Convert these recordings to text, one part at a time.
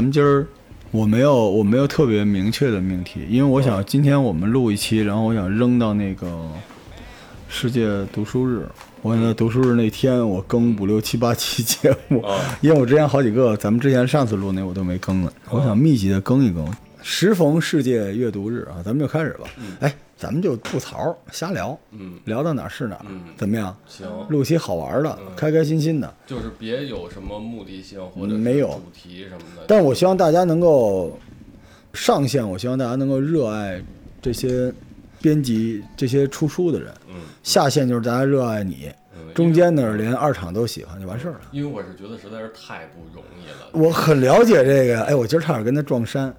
咱们今儿我没有我没有特别明确的命题，因为我想今天我们录一期，然后我想扔到那个世界读书日。我想在读书日那天我更五六七八期节目，因为我之前好几个，咱们之前上次录那我都没更呢，我想密集的更一更。时逢世界阅读日啊，咱们就开始吧。哎，咱们就吐槽瞎聊，嗯，聊到哪儿是哪怎么样？行，录期好玩的，开开心心的。就是别有什么目的性或者没有主题什么的。但我希望大家能够上线，我希望大家能够热爱这些编辑、这些出书的人。嗯，下线就是大家热爱你，嗯中间呢连二场都喜欢就完事儿了。因为我是觉得实在是太不容易了。我很了解这个，哎，我今儿差点跟他撞衫。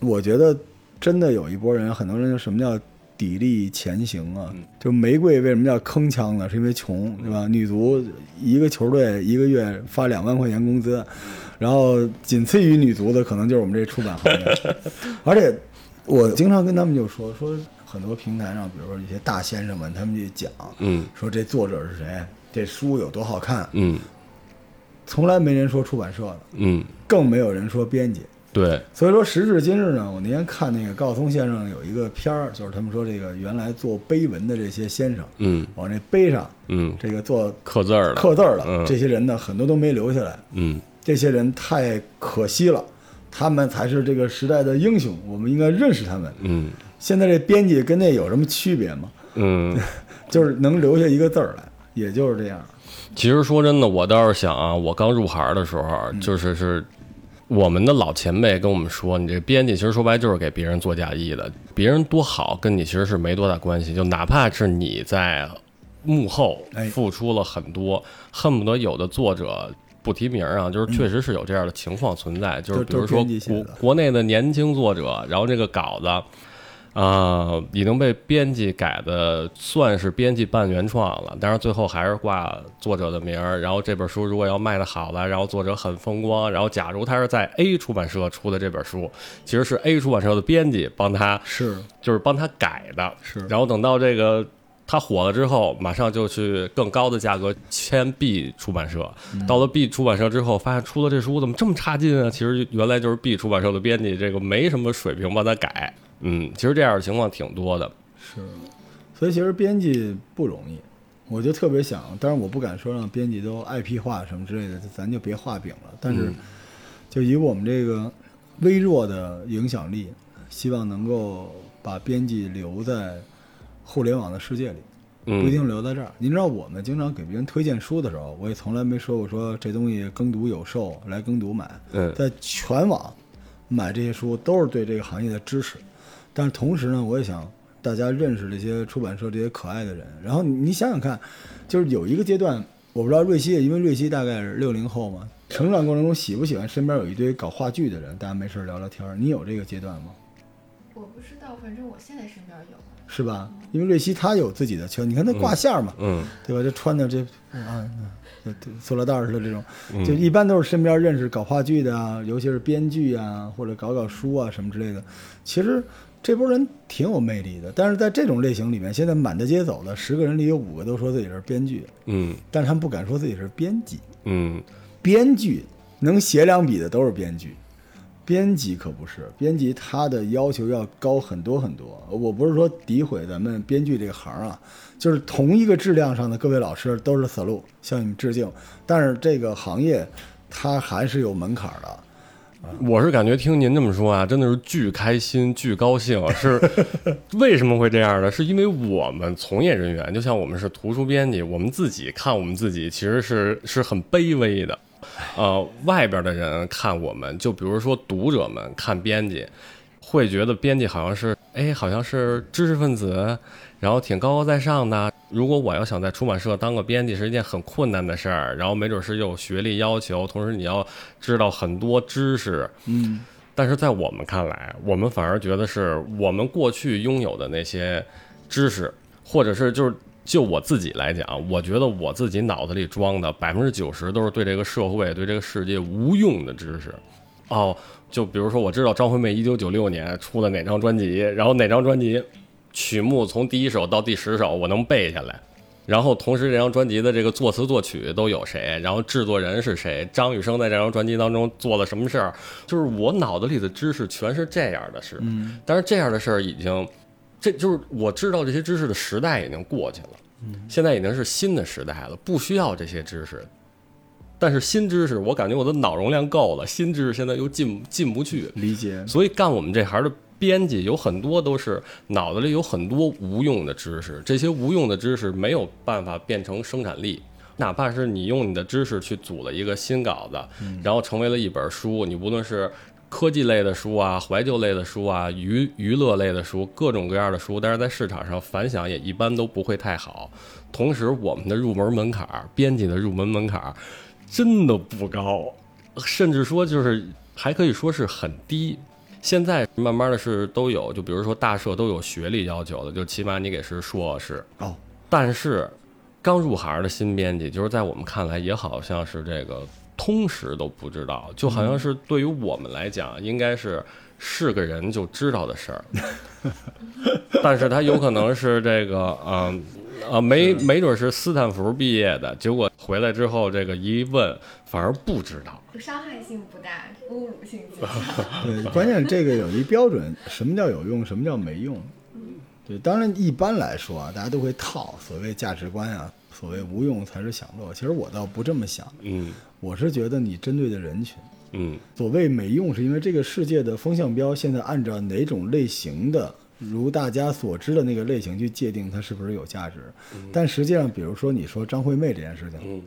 我觉得真的有一波人，很多人就什么叫砥砺前行啊？嗯就玫瑰为什么叫铿锵呢？是因为穷，对吧？女足一个球队一个月发两万块钱工资，然后仅次于女足的可能就是我们这出版行业。而且我经常跟他们就说说，很多平台上，比如说一些大先生们，他们去讲嗯说这作者是谁，这书有多好看，嗯从来没人说出版社的，嗯，更没有人说编辑。对，所以说，时至今日呢，我那天看那个高晓松先生有一个片儿，就是他们说这个原来做碑文的这些先生，嗯往这碑上嗯，这个做刻字儿的，刻字儿的嗯这些人呢，很多都没留下来，嗯这些人太可惜了，他们才是这个时代的英雄，我们应该认识他们。嗯现在这编辑跟那有什么区别吗？嗯。就是能留下一个字儿来，也就是这样。其实说真的，我倒是想啊，我刚入行的时候，嗯就是是我们的老前辈跟我们说，你这编辑其实说白就是给别人做嫁衣的，别人多好跟你其实是没多大关系，就哪怕是你在幕后哎付出了很多，恨不得有的作者。不提名啊，就是确实是有这样的情况存在，就是比如说国国内的年轻作者，然后这个稿子，啊，已经被编辑改的算是编辑半原创了，但是最后还是挂作者的名儿。然后这本书如果要卖的好了，然后作者很风光，然后假如他是在 A 出版社出的这本书，其实是 A 出版社的编辑帮他是就是帮他改的，是，然后等到这个他火了之后，马上就去更高的价格签 B 出版社。到了 B 出版社之后，发现出了这书怎么这么差劲啊？其实原来就是 B 出版社的编辑这个没什么水平帮他改。嗯，其实这样的情况挺多的。是，所以其实编辑不容易，我就特别想，当然我不敢说让编辑都 IP 化什么之类的，咱就别画饼了。但是嗯，就以我们这个微弱的影响力，希望能够把编辑留在互联网的世界里，不一嗯定留在这儿。您知道，我们经常给别人推荐书的时候，我也从来没说过说这东西耕读有售，来耕读买。嗯在全网买这些书都是对这个行业的支持，但是同时呢，我也想大家认识这些出版社这些可爱的人。然后你你想想看，就是有一个阶段，我不知道瑞希，因为瑞希大概是六零后嘛，成长过程中喜不喜欢身边有一堆搞话剧的人，大家没事儿聊聊天儿？你有这个阶段吗？我不知道，反正我现在身边有。是吧？因为瑞希他有自己的球，你看他挂线儿嘛，嗯对吧？这穿的这啊，就就塑料袋儿似的这种，嗯就一般都是身边认识搞话剧的啊，尤其是编剧啊，或者搞搞书啊什么之类的。其实这波人挺有魅力的，但是在这种类型里面，现在满大街走的十个人里有五个都说自己是编剧，嗯但是他们不敢说自己是编辑。嗯编剧能写两笔的都是编剧，编辑可不是，编辑他的要求要高很多很多。我不是说诋毁咱们编剧这个行啊，就是同一个质量上的各位老师都是 salute，向你们致敬。但是这个行业它还是有门槛的。我是感觉听您这么说啊，真的是巨开心、巨高兴。是为什么会这样呢？是因为我们从业人员，就像我们是图书编辑，我们自己看我们自己，其实是是很卑微的。呃，外边的人看我们，就比如说读者们看编辑，会觉得编辑好像是，哎，好像是知识分子，然后挺高高在上的。如果我要想在出版社当个编辑，是一件很困难的事儿，然后没准是有学历要求，同时你要知道很多知识。嗯，但是在我们看来，我们反而觉得是我们过去拥有的那些知识，或者是就是就我自己来讲，我觉得我自己脑子里装的百分之九十都是对这个社会、对这个世界无用的知识。哦，就比如说我知道张惠妹一九九六年出了哪张专辑，然后哪张专辑曲目从第一首到第十首我能背下来，然后同时这张专辑的这个作词作曲都有谁，然后制作人是谁，张雨生在这张专辑当中做了什么事儿，就是我脑子里的知识全是这样的事。嗯，但是这样的事儿已经，这就是我知道这些知识的时代已经过去了。嗯，现在已经是新的时代了，不需要这些知识。但是新知识，我感觉我的脑容量够了，新知识现在又进进不去。理解。所以干我们这行的编辑有很多都是脑子里有很多无用的知识，这些无用的知识没有办法变成生产力。哪怕是你用你的知识去组了一个新稿子，然后成为了一本书，你无论是科技类的书啊、怀旧类的书啊、娱娱乐类的书，各种各样的书，但是在市场上反响也一般都不会太好。同时，我们的入门门槛儿，编辑的入门门槛儿真的不高，甚至说就是还可以说是很低。现在慢慢的是都有，就比如说大社都有学历要求的，就起码你给是硕士。哦，但是刚入行的新编辑，就是在我们看来也好像是这个通识都不知道，就好像是对于我们来讲，应该是是个人就知道的事儿。但是他有可能是这个，嗯、呃，没没准是斯坦福毕业的，结果回来之后这个一问，反而不知道。伤害性不大，侮辱性 极强。对，关键这个有一标准，什么叫有用，什么叫没用。对，当然一般来说啊，大家都会套所谓价值观啊，所谓无用才是享乐。其实我倒不这么想，嗯我是觉得你针对的人群，嗯所谓没用，是因为这个世界的风向标现在按照哪种类型的，如大家所知的那个类型去界定它是不是有价值。但实际上，比如说你说张惠妹这件事情，嗯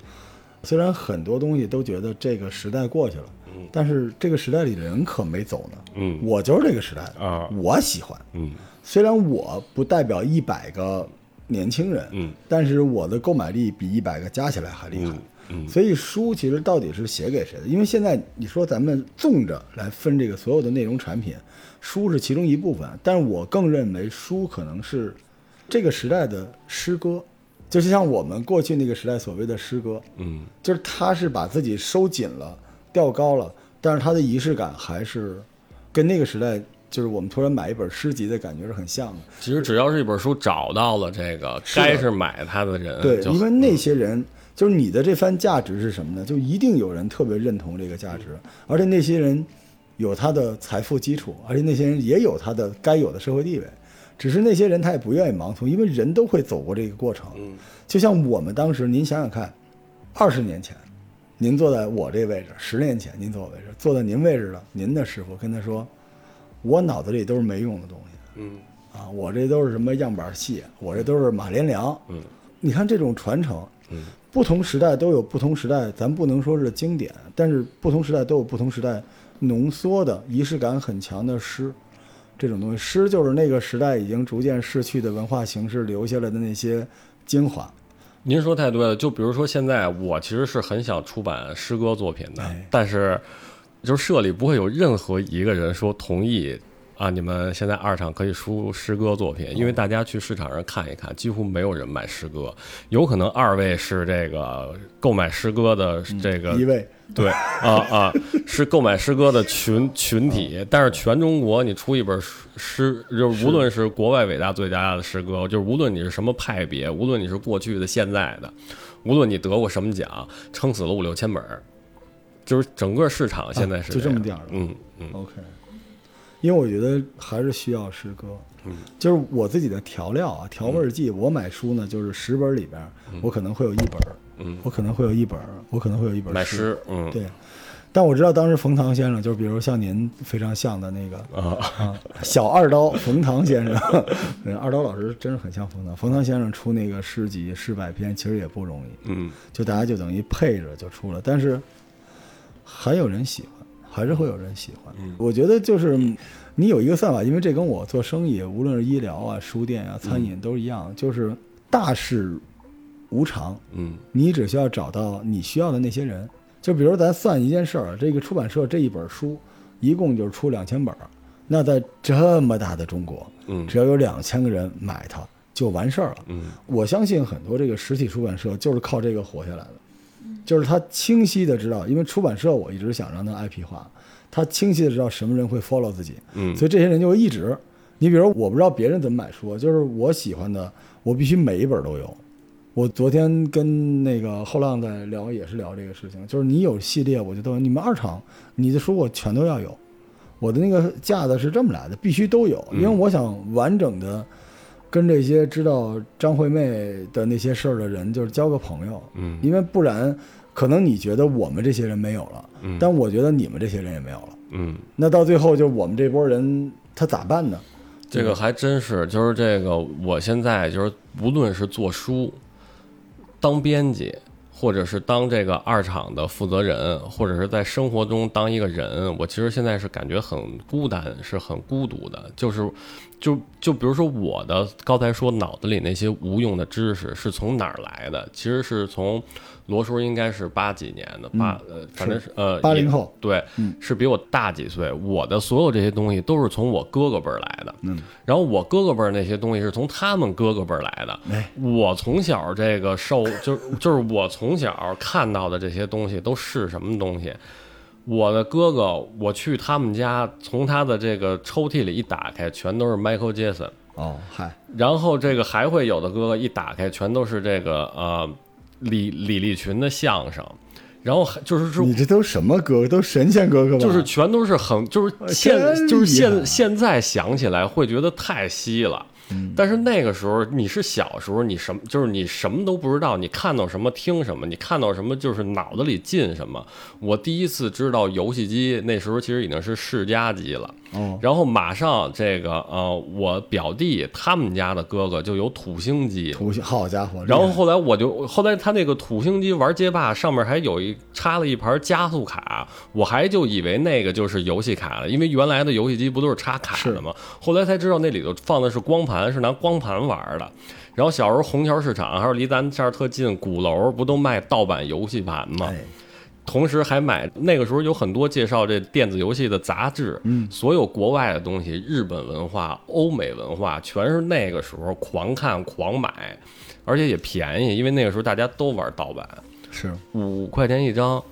虽然很多东西都觉得这个时代过去了，但是这个时代里的人可没走呢。嗯我就是这个时代的，啊我喜欢。嗯虽然我不代表一百个年轻人，嗯但是我的购买力比一百个加起来还厉害。嗯嗯所以书其实到底是写给谁的？因为现在你说咱们纵着来分这个所有的内容产品，书是其中一部分，但是我更认为书可能是这个时代的诗歌，就是像我们过去那个时代所谓的诗歌，嗯就是他是把自己收紧了、调高了，但是他的仪式感还是跟那个时代，就是我们突然买一本诗集的感觉是很像的。其实只要是一本书找到了这个该是买它的人，对，因为那些人就是你的这番价值是什么呢？就一定有人特别认同这个价值，而且那些人有他的财富基础，而且那些人也有他的该有的社会地位，只是那些人他也不愿意盲从，因为人都会走过这个过程。嗯就像我们当时，您想想看，二十年前，您坐在我这位置；十年前您坐我位置，坐在您位置的您的师傅跟他说，我脑子里都是没用的东西嗯啊，我这都是什么样板戏，我这都是马连良。嗯你看这种传承，嗯不同时代都有不同时代，咱不能说是经典，但是不同时代都有不同时代浓缩的仪式感很强的诗，这种东西，诗就是那个时代已经逐渐逝去的文化形式留下来的那些精华。您说太对了，就比如说现在我其实是很想出版诗歌作品的，哎但是就是社里不会有任何一个人说同意啊，你们现在二厂可以出诗歌作品，因为大家去市场上看一看，几乎没有人买诗歌，有可能二位是这个购买诗歌的这个一位对啊啊，是购买诗歌的群群体，但是全中国你出一本诗，就是无论是国外伟大最佳的诗歌，就是无论你是什么派别，无论你是过去的、现在的，无论你得过什么奖，撑死了五六千本，就是整个市场现在是啊就这么点儿了嗯嗯。OK，因为我觉得还是需要诗歌。嗯，就是我自己的调料啊，调味儿剂。我买书呢，就是十本里边，我可能会有一本，嗯，我可能会有一本，我可能会有一本买诗。嗯对，但我知道当时冯唐先生，就是比如像您非常像的那个啊啊，小二刀冯唐先生，嗯二刀老师真是很像冯唐。冯唐先生出那个诗集《诗百篇》，其实也不容易，嗯就大家就等于配着就出了，但是还有人喜欢，还是会有人喜欢。嗯我觉得就是你有一个算法，因为这跟我做生意，无论是医疗啊、书店啊、餐饮都一样，就是大事无常，嗯你只需要找到你需要的那些人。就比如咱算一件事儿，这个出版社这一本书一共就是出两千本儿，那在这么大的中国，嗯只要有两千个人买它就完事儿了。嗯我相信很多这个实体出版社就是靠这个活下来的，就是他清晰的知道，因为出版社我一直想让它 IP 化，他清晰的知道什么人会 follow 自己，嗯所以这些人就会一直。你比如我不知道别人怎么买书，就是我喜欢的，我必须每一本都有，我昨天跟那个后浪在聊，也是聊这个事情，就是你有系列，我就都你们二厂你的书我全都要有。我的那个架子是这么来的，必须都有，因为我想完整的跟这些知道张惠妹的那些事儿的人，就是交个朋友。嗯因为不然，可能你觉得我们这些人没有了，嗯但我觉得你们这些人也没有了。嗯，那到最后，就我们这波人，他咋办呢？这个还真是，就是这个，我现在就是无论是做书、当编辑，或者是当这个二厂的负责人，或者是在生活中当一个人，我其实现在是感觉很孤单，是很孤独的。就是，就就比如说我的刚才说脑子里那些无用的知识是从哪儿来的？其实是从罗叔应该是八几年的，八呃，反正是呃八零后对，嗯是比我大几岁。我的所有这些东西都是从我哥哥辈儿来的，嗯，然后我哥哥辈儿那些东西是从他们哥哥辈儿来的。哎，我从小这个受，就就是我从小看到的这些东西都是什么东西？我的哥哥，我去他们家，从他的这个抽屉里一打开，全都是 Michael Jackson。哦，嗨，然后这个还会有的哥哥一打开，全都是这个呃李李立群的相声，然后还就是是你这都什么哥哥？都神仙哥哥吧？就是全都是很就是现就是现现在想起来会觉得太稀了。但是那个时候你是小时候，你什么就是你什么都不知道，你看到什么听什么，你看到什么就是脑子里进什么。我第一次知道游戏机，那时候其实已经是世嘉机了。哦，然后马上这个呃，我表弟他们家的哥哥就有土星机，土星，好家伙！然后后来我就后来他那个土星机玩街霸上面还有一插了一盘加速卡，我还就以为那个就是游戏卡了，因为原来的游戏机不都是插卡的吗？后来才知道那里头放的是光盘，是拿光盘玩的。然后小时候虹桥市场还有离咱这儿特近鼓楼，不都卖盗版游戏盘吗？哎，同时还买那个时候有很多介绍这电子游戏的杂志，嗯，所有国外的东西，日本文化、欧美文化，全是那个时候狂看狂买，而且也便宜，因为那个时候大家都玩盗版，是五块钱一张，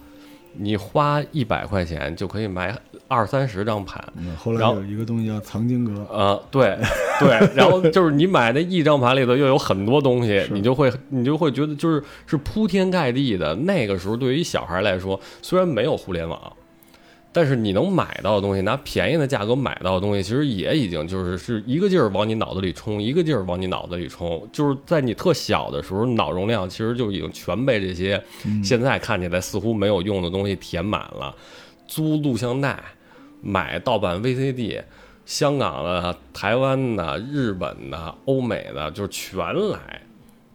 你花一百块钱就可以买二三十张盘。嗯，后来然后有一个东西叫藏经阁，呃，对对，然后就是你买那一张盘里头又有很多东西，你就会你就会觉得就是是铺天盖地的。那个时候对于小孩来说，虽然没有互联网，但是你能买到的东西，拿便宜的价格买到的东西，其实也已经就是是一个劲儿往你脑子里冲，一个劲儿往你脑子里冲。就是在你特小的时候，脑容量其实就已经全被这些现在看起来似乎没有用的东西填满了。租录像带，买盗版 VCD。香港的、台湾的、日本的、欧美的，就是全来，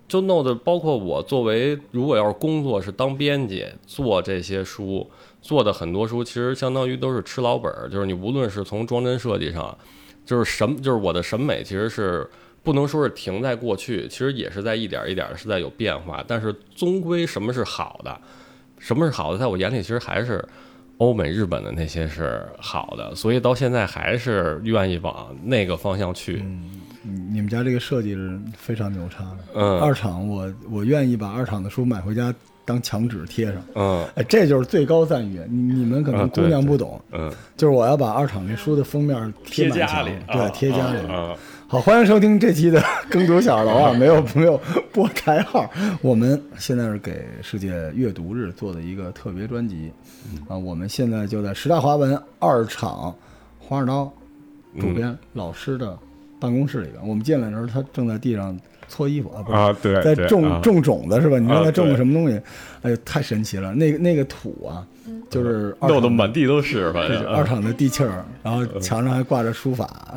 就弄得包括我作为如果要是工作是当编辑做这些书，做的很多书其实相当于都是吃老本儿，就是你无论是从装帧设计上，就是审，就是我的审美其实是不能说是停在过去，其实也是在一点一点是在有变化，但是终归什么是好的，什么是好的，在我眼里其实还是。欧美、日本的那些是好的，所以到现在还是愿意往那个方向去。嗯你们家这个设计是非常牛叉的。嗯二厂我我愿意把二厂的书买回家当墙纸贴上，嗯哎，这就是最高赞誉。你你们可能姑娘不懂，嗯，就是我要把二厂这书的封面贴家里，对，贴家里。啊好，欢迎收听这期的耕读小二楼啊！没有朋友拨台号，我们现在是给世界阅读日做的一个特别专辑啊！我们现在就在十大华文二厂黄二刀主编老师的办公室里边。我们进来的时候，他正在地上搓衣服啊，不是。啊，对，在种种种子是吧？你说啊他种个什么东西？哎呦，太神奇了！那个那个土啊，就是弄得满地都是，反对，正二厂的地气儿，然后墙上还挂着书法，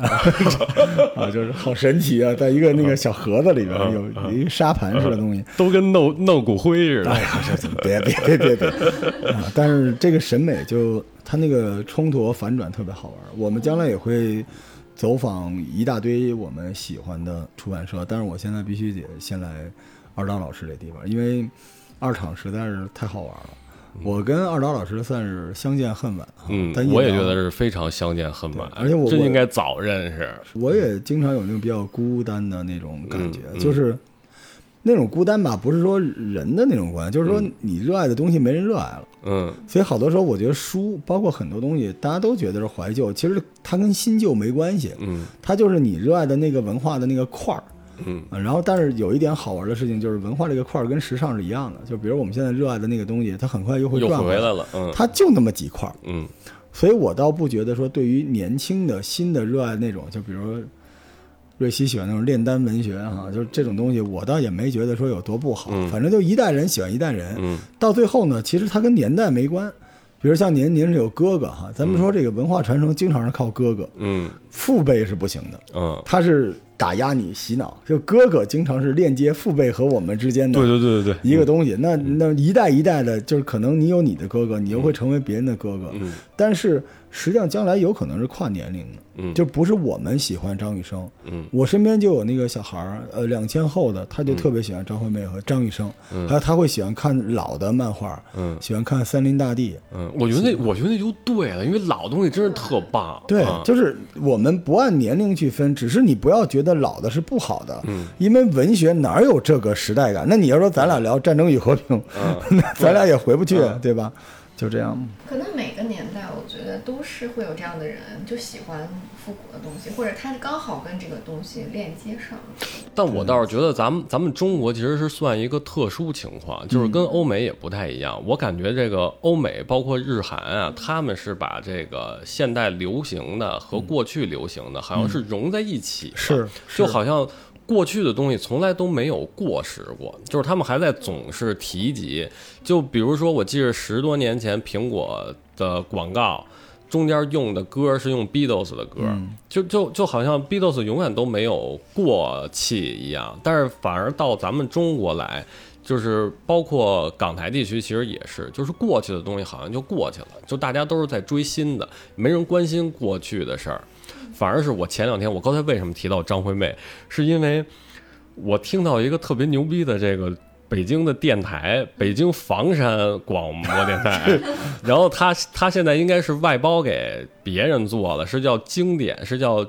啊，就是好神奇啊！在一个那个小盒子里边有有一个沙盘似的东西，都跟弄弄骨灰似的哎。呀，这别别别别别啊！但是这个审美就它那个冲突和反转特别好玩。我们将来也会走访一大堆我们喜欢的出版社，但是我现在必须得先来二刀老师这地方，因为二厂实在是太好玩了。我跟二刀老师算是相见恨晚啊，嗯但，我也觉得是非常相见恨晚，而且我我真应该早认识。我也经常有那种比较孤单的那种感觉，嗯嗯就是那种孤单吧，不是说人的那种孤单，就是说你热爱的东西没人热爱了。嗯。所以好多时候，我觉得书，包括很多东西，大家都觉得是怀旧，其实它跟新旧没关系，嗯。它就是你热爱的那个文化的那个块儿，嗯。啊，然后但是有一点好玩的事情就是文化这个块儿跟时尚是一样的，就比如我们现在热爱的那个东西，它很快又会又转，回来。了，嗯。它就那么几块儿，嗯。所以我倒不觉得说对于年轻的新的热爱那种，就比如说瑞希喜欢那种炼丹文学哈、就是这种东西，我倒也没觉得说有多不好，嗯反正就一代人喜欢一代人，嗯到最后呢，其实它跟年代没关。比如像您，您是有哥哥哈，咱们说这个文化传承经常是靠哥哥，嗯父辈是不行的，嗯，他是打压你、洗脑，就哥哥经常是链接父辈和我们之间的对对对对对，一个东西。那那一代一代的，就是可能你有你的哥哥，你又会成为别人的哥哥，嗯。但是实际上将来有可能是跨年龄的，嗯。就不是我们喜欢张雨生。嗯。我身边就有那个小孩儿，呃，两千后的，他就特别喜欢张惠妹和张雨生，还有他会喜欢看老的漫画，嗯。喜欢看《森林大地》。嗯，我觉得那我觉得那就对了，因为老东西真是特棒，对啊，就是我们不按年龄去分，只是你不要觉得老的是不好的，嗯，因为文学哪有这个时代感？那你要说咱俩聊《战争与和平》，嗯那咱俩也回不去，对吧？就这样。可能每个年代，我觉得都是会有这样的人，就喜欢复古的东西，或者他刚好跟这个东西链接上。但我倒是觉得咱们咱们中国其实是算一个特殊情况，就是跟欧美也不太一样。我感觉这个欧美包括日韩啊，他们是把这个现代流行的和过去流行的，好像是融在一起了，是就好像。过去的东西从来都没有过时过，就是他们还在总是提及。就比如说，我记得十多年前苹果的广告中间用的歌是用 Beatles 的歌，就就就好像 Beatles 永远都没有过气一样。但是反而到咱们中国来，就是包括港台地区，其实也是，就是过去的东西好像就过去了，就大家都是在追新的，没人关心过去的事儿。反而是我前两天，我刚才为什么提到张惠妹，是因为我听到一个特别牛逼的这个北京的电台，北京房山广播电台，然后他他现在应该是外包给别人做了，是叫经典，是叫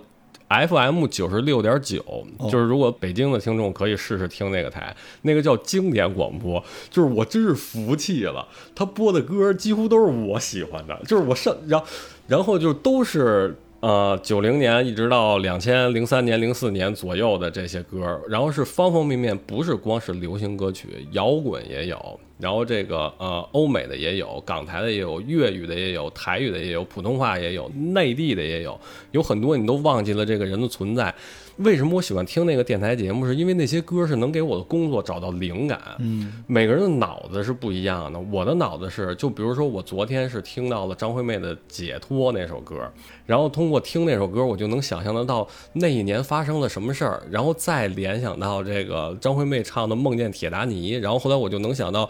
FM 九十六点九，就是如果北京的听众可以试试听那个台，那个叫经典广播，就是我真是服气了，他播的歌几乎都是我喜欢的，就是我上然后然后就都是。呃，九零年一直到两千零三年、零四年左右的这些歌，然后是方方面面，不是光是流行歌曲，摇滚也有，然后这个呃欧美的也有，港台的也有，粤语的也有，台语的也有，普通话也有，内地的也有，有很多你都忘记了这个人的存在。为什么我喜欢听那个电台节目？是因为那些歌是能给我的工作找到灵感。嗯，每个人的脑子是不一样的。我的脑子是，就比如说我昨天是听到了张惠妹的《解脱》那首歌，然后通过听那首歌，我就能想象得到那一年发生了什么事儿，然后再联想到这个张惠妹唱的《梦见铁达尼》，然后后来我就能想到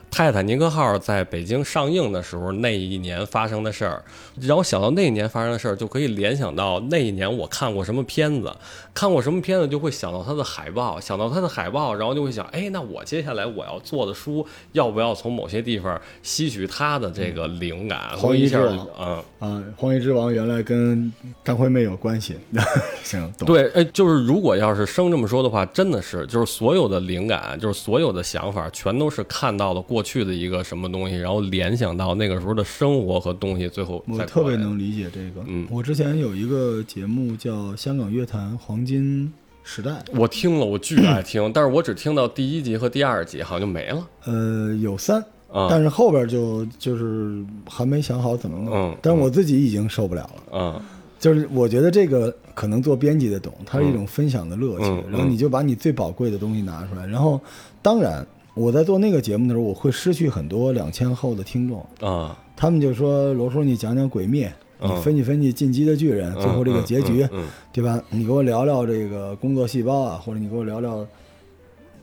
泰坦尼克号在北京上映的时候那一年发生的事儿，然后想到那一年发生的事儿，就可以联想到那一年我看过什么片子，看过什么片子就会想到它的海报，想到它的海报，然后就会想，哎，那我接下来我要做的书，要不要从某些地方吸取它的这个灵感？黄衣之王嗯。啊，《荒野之王》原来跟张惠妹有关系，行，懂。对，哎，就是如果要是生这么说的话，真的是，就是所有的灵感，就是所有的想法，全都是看到了过去的一个什么东西，然后联想到那个时候的生活和东西，最后我特别能理解这个。嗯我之前有一个节目叫《香港乐坛黄金时代》，我听了，我巨爱听，但是我只听到第一集和第二集，好像就没了。呃，有三，啊但是后边就就是还没想好怎么弄。嗯但我自己已经受不了了。嗯就是我觉得这个可能做编辑的懂，它是一种分享的乐趣。然后你就把你最宝贵的东西拿出来。然后，当然我在做那个节目的时候，我会失去很多两千后的听众。啊，他们就说：“罗叔，你讲讲《鬼灭》，你嗯分析分析《进击的巨人》最后这个结局，嗯对吧？你给我聊聊这个工作细胞啊，或者你给我聊聊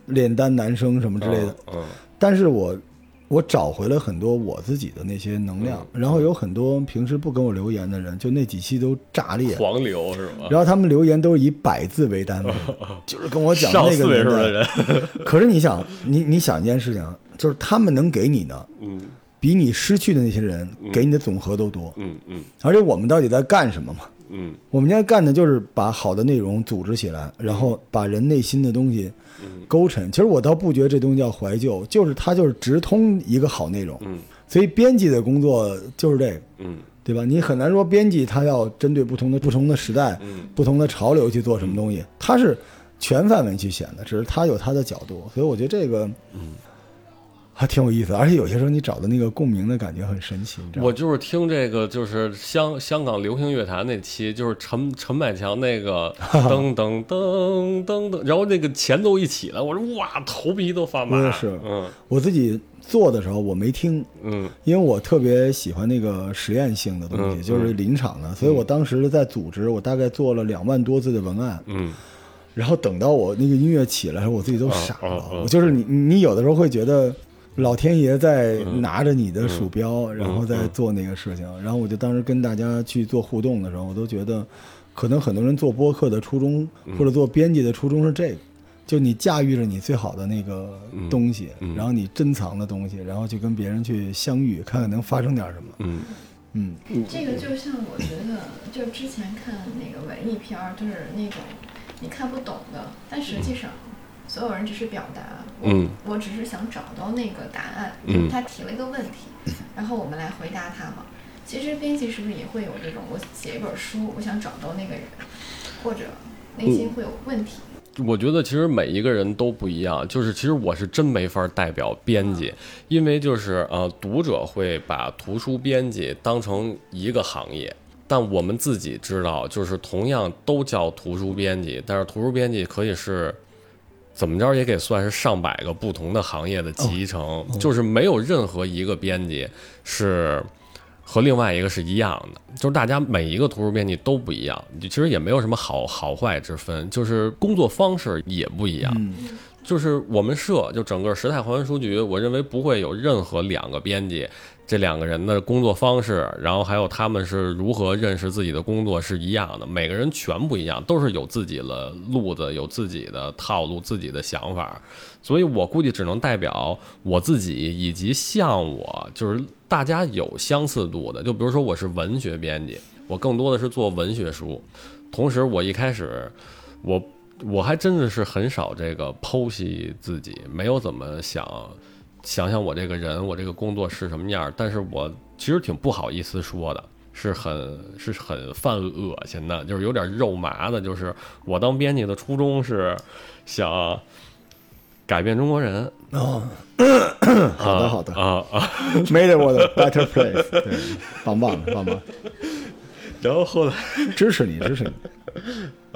炼丹男生什么之类的。嗯但是我我找回了很多我自己的那些能量，嗯然后有很多平时不跟我留言的人，就那几期都炸裂嗯，。黄流是吗？然后他们留言都是以百字为单位，就是跟我讲那个年岁数的可是你想，你你想一件事情啊，就是他们能给你的，嗯比你失去的那些人给你的总和都多。嗯嗯而且我们到底在干什么嘛？嗯。我们现在干的就是把好的内容组织起来，然后把人内心的东西嗯。勾陈。其实我倒不觉得这东西叫怀旧，就是它就是直通一个好内容。嗯。所以编辑的工作就是这个，嗯。对吧？你很难说编辑他要针对不同的不同的时代、嗯。不同的潮流去做什么东西，他是全范围去选的，只是他有他的角度，所以我觉得这个，嗯，还挺有意思，而且有些时候你找的那个共鸣的感觉很神奇，你知道？我就是听这个，就是香香港流行乐坛那期，就是陈陈百强那个 噔噔噔噔噔，然后那个前奏一起来，我说哇，头皮都发麻。是嗯我自己做的时候我没听，嗯因为我特别喜欢那个实验性的东西，嗯就是临场的，所以我当时在组织，我大概做了两万多字的文案，嗯然后等到我那个音乐起来的时候，我自己都傻了。我就是你，你有的时候会觉得老天爷在嗯。拿着你的鼠标，然后在做那个事情。然后我就当时跟大家去做互动的时候，我都觉得，可能很多人做播客的初衷，嗯。或者做编辑的初衷是这个。就你驾驭着你最好的那个东西，嗯。嗯然后你珍藏的东西，然后去跟别人去相遇，看看能发生点什么。嗯。嗯，这个就像我觉得，就之前看那个文艺片儿，就是那种你看不懂的，但实际上所有人只是表达，我、嗯我只是想找到那个答案，嗯他提了一个问题，然后我们来回答他嘛。其实编辑是不是也会有这种，我写一本书，我想找到那个人，或者内心会有问题。我觉得其实每一个人都不一样，就是其实我是真没法代表编辑，因为就是呃，读者会把图书编辑当成一个行业，但我们自己知道，就是同样都叫图书编辑，但是图书编辑可以是怎么着也给算是上百个不同的行业的集成，就是没有任何一个编辑是。和另外一个是一样的，就是大家每一个图书编辑都不一样，其实也没有什么好好坏之分，就是工作方式也不一样。就是我们社就整个时态还原书局，我认为不会有任何两个编辑，这两个人的工作方式，然后还有他们是如何认识自己的工作是一样的，每个人全不一样，都是有自己的路子，有自己的套路，自己的想法，所以我估计只能代表我自己以及像我，就是大家有相似度的，就比如说我是文学编辑，我更多的是做文学书，同时我一开始我。我还真的是很少这个剖析自己，没有怎么想想想我这个人，我这个工作是什么样儿。但是我其实挺不好意思说的，是很是很犯恶心的，就是有点肉麻的。就是我当编辑的初衷是想改变中国人。哦，好的好的啊啊！，Made it a better place，对，棒棒的，棒棒的，然后后来。支持你，支持你。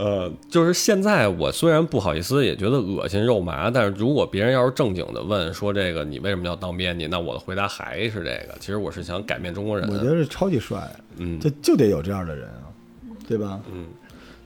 呃，就是现在我虽然不好意思，也觉得恶心肉麻，但是如果别人要是正经的问说这个你为什么要当编辑，那我的回答还是这个。其实我是想改变中国人。我觉得是超级帅，嗯就就得有这样的人啊，对吧？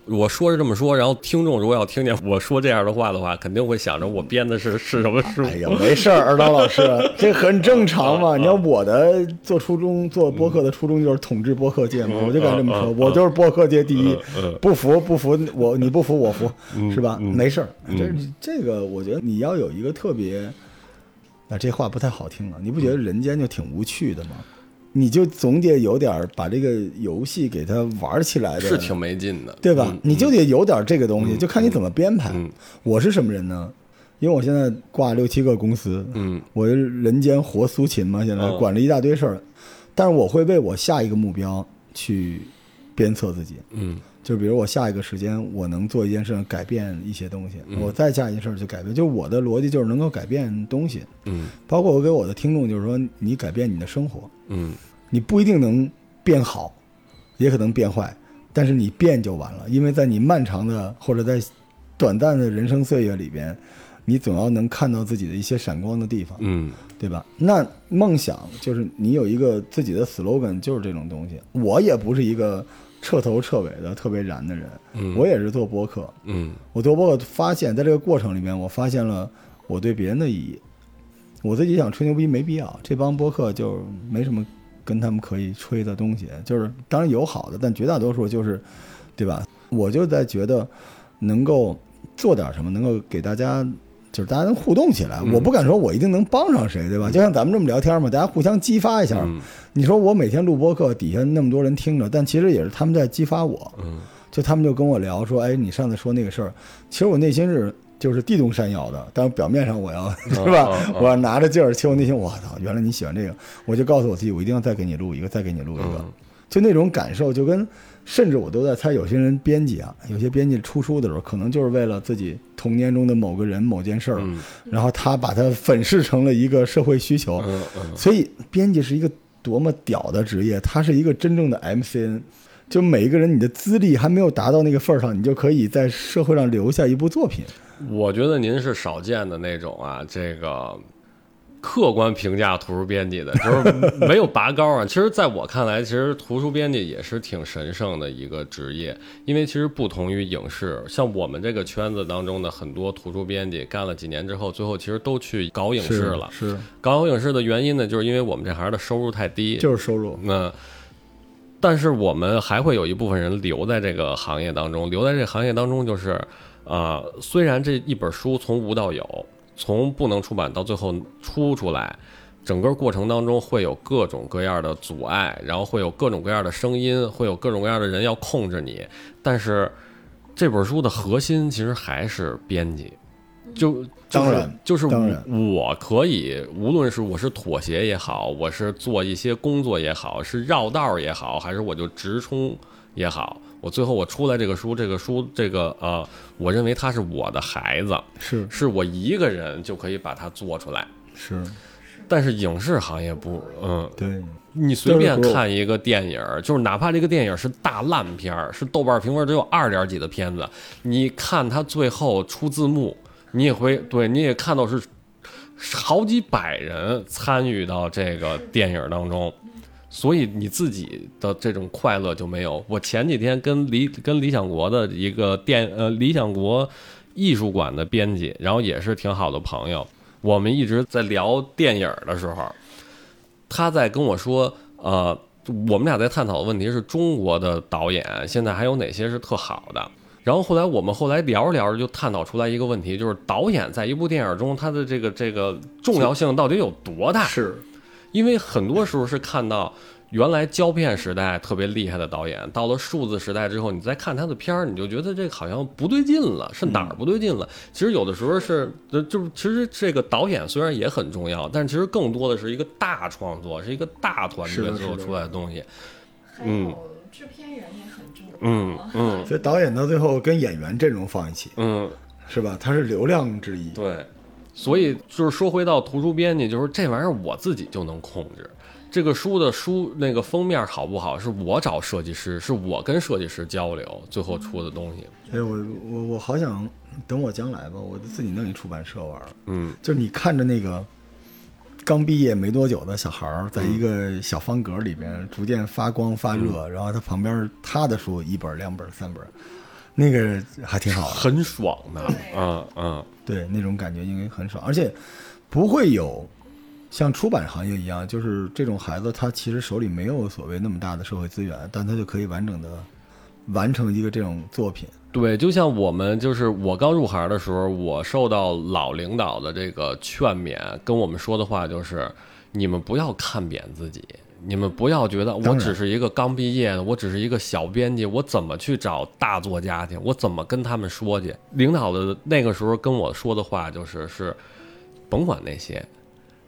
我说是这么说，然后听众如果要听见我说这样的话的话，肯定会想着我编的是 是什么书。哎呀，没事儿，二刀老师，这很正常嘛。你看我的做初衷做播客的初衷就是统治播客界嘛，我就敢这么说，我就是播客界第一，不服不服我，你不服我服，是吧？没事儿，这这个我觉得你要有一个特别，啊，这话不太好听了，你不觉得人间就挺无趣的吗？你就总得有点儿把这个游戏给它玩起来的，是挺没劲的，对吧？嗯你就得有点这个东西，就看你怎么编排。嗯我是什么人呢？因为我现在挂六七个公司，嗯我人间活苏秦嘛，现在嗯管着一大堆事儿，但是我会为我下一个目标去鞭策自己。嗯就比如我下一个时间，我能做一件事情改变一些东西，嗯我再下一件事儿就改变。就我的逻辑就是能够改变东西，嗯包括我给我的听众就是说，你改变你的生活，嗯你不一定能变好，也可能变坏，但是你变就完了，因为在你漫长的或者在短暂的人生岁月里边，你总要能看到自己的一些闪光的地方，嗯对吧？那梦想就是你有一个自己的 slogan，就是这种东西。我也不是一个彻头彻尾的特别燃的人，嗯我也是做播客，嗯我做播客发现，在这个过程里面，我发现了我对别人的意义。我自己想吹牛逼没必要，这帮播客就没什么跟他们可以吹的东西，就是当然有好的，但绝大多数就是，对吧？我就在觉得能够做点什么，能够给大家。就是大家能互动起来，我不敢说我一定能帮上谁，对吧？就像咱们这么聊天嘛，大家互相激发一下。嗯。你说我每天录播课，底下那么多人听着，但其实也是他们在激发我。嗯。就他们就跟我聊说，哎，你上次说那个事儿，其实我内心是就是地动山摇的，但是表面上我要 是吧？我要拿着劲儿，其实我内心我操，原来你喜欢这个，我就告诉我自己，我一定要再给你录一个，再给你录一个，嗯。就那种感受，就跟甚至我都在猜，有些人编辑啊，有些编辑出书的时候，可能就是为了自己童年中的某个人、某件事儿，嗯然后他把它粉饰成了一个社会需求。嗯嗯，所以，编辑是一个多么屌的职业，他是一个真正的 MCN。就每一个人，你的资历还没有达到那个份儿上，你就可以在社会上留下一部作品。我觉得您是少见的那种啊，这个客观评价图书编辑的，就是没有拔高啊。其实，在我看来，其实图书编辑也是挺神圣的一个职业，因为其实不同于影视，像我们这个圈子当中的很多图书编辑，干了几年之后，最后其实都去搞影视了。是，搞影视的原因呢，就是因为我们这行的收入太低，就是收入。那，但是我们还会有一部分人留在这个行业当中，留在这个行业当中，就是，呃，虽然这一本书从无到有，从不能出版到最后出出来，整个过程当中会有各种各样的阻碍，然后会有各种各样的声音，会有各种各样的人要控制你，但是这本书的核心其实还是编辑。就就是当然就是我可以，无论是我是妥协也好，我是做一些工作也好，是绕道也好，还是我就直冲也好，我最后我出来这个书，这个书这个呃，我认为他是我的孩子，是是我一个人就可以把它做出来。是，但是影视行业不，嗯，对，你随便看一个电影，就是哪怕这个电影是大烂片儿，是豆瓣评分只有二点几的片子，你看它最后出字幕，你也会对，你也看到是好几百人参与到这个电影当中，所以你自己的这种快乐就没有。我前几天跟理跟理想国的一个电呃理想国艺术馆的编辑，然后也是挺好的朋友，我们一直在聊电影的时候，他在跟我说，呃，我们俩在探讨的问题是中国的导演现在还有哪些是特好的。然后后来我们后来聊着聊着就探讨出来一个问题，就是导演在一部电影中他的这个这个重要性到底有多大？是因为很多时候是看到原来胶片时代特别厉害的导演，到了数字时代之后，你再看他的片儿，你就觉得这个好像不对劲了，是哪儿不对劲了？其实有的时候是，呃就是其实这个导演虽然也很重要，但其实更多的是一个大创作，是一个大团队做出来的东西。嗯制片人也很重要。嗯嗯所以导演到最后跟演员阵容放一起，嗯，是吧？他是流量之一。对，所以就是说回到图书编辑，就是这玩意儿我自己就能控制。这个书的书那个封面好不好，是我找设计师，是我跟设计师交流，最后出的东西。哎，我我我好想等我将来吧，我自己弄一出版社玩儿。嗯就是你看着那个刚毕业没多久的小孩儿，在一个小方格里边逐渐发光发热，然后他旁边他的书一本、两本、三本，那个还挺好。很爽的，嗯嗯，对，那种感觉应该很爽，而且不会有像出版行业一样，就是这种孩子他其实手里没有所谓那么大的社会资源，但他就可以完整的完成一个这种作品。对，就像我们就是我刚入行的时候，我受到老领导的这个劝勉，跟我们说的话就是：你们不要看扁自己，你们不要觉得我只是一个刚毕业的，我只是一个小编辑，我怎么去找大作家去？我怎么跟他们说去？领导的那个时候跟我说的话就是：是甭管那些，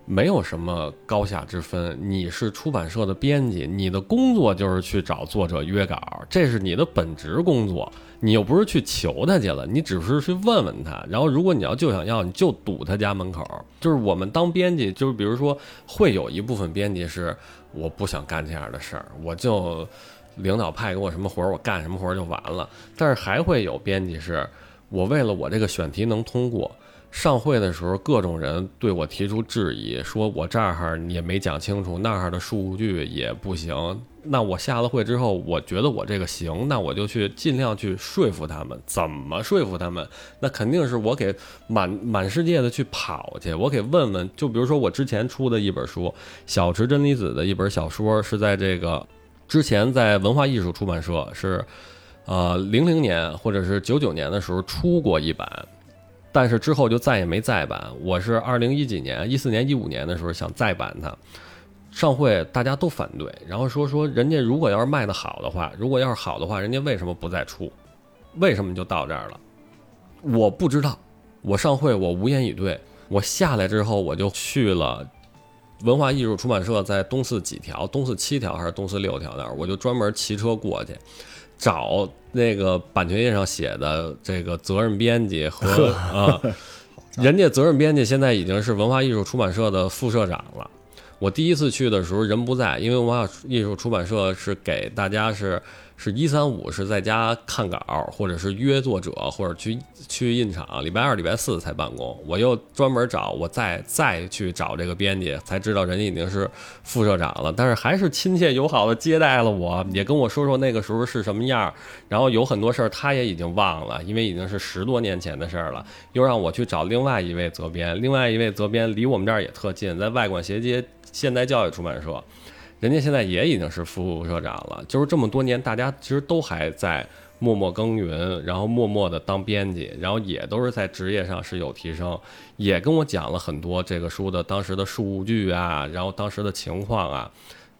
没有什么高下之分。你是出版社的编辑，你的工作就是去找作者约稿，这是你的本职工作。你又不是去求他去了，你只是去问问他。然后，如果你要就想要，你就堵他家门口。就是我们当编辑，就是比如说，会有一部分编辑是我不想干这样的事儿，我就领导派给我什么活儿，我干什么活儿就完了。但是还会有编辑是，我为了我这个选题能通过，上会的时候，各种人对我提出质疑，说我这儿你也没讲清楚，那儿的数据也不行。那我下了会之后，我觉得我这个行，那我就去尽量去说服他们。怎么说服他们？那肯定是我给满满世界的去跑去，我给问问。就比如说我之前出的一本书，小池真理子的一本小说，是在这个之前在文化艺术出版社是呃零零年或者是九九年的时候出过一版。但是之后就再也没再版。我是二零一几年、一四年、一五年的时候想再版它，上会大家都反对，然后说说人家如果要是卖的好的话，如果要是好的话，人家为什么不再出？为什么就到这儿了？我不知道。我上会我无言以对。我下来之后我就去了文化艺术出版社，在东四几条，东四七条还是东四六条那儿，我就专门骑车过去。找那个版权页上写的这个责任编辑和 啊，人家责任编辑现在已经是文化艺术出版社的副社长了。我第一次去的时候人不在，因为文化艺术出版社是给大家是是一三五是在家看稿，或者是约作者，或者去去印厂，礼拜二、礼拜四才办公。我又专门找我再再去找这个编辑，才知道人家已经是副社长了，但是还是亲切友好的接待了我，也跟我说说那个时候是什么样。然后有很多事儿他也已经忘了，因为已经是十多年前的事儿了。又让我去找另外一位责编，另外一位责编离我们这儿也特近，在外馆斜街现代教育出版社，人家现在也已经是副社长了。就是这么多年，大家其实都还在默默耕耘，然后默默的当编辑，然后也都是在职业上是有提升，也跟我讲了很多这个书的当时的数据啊，然后当时的情况啊。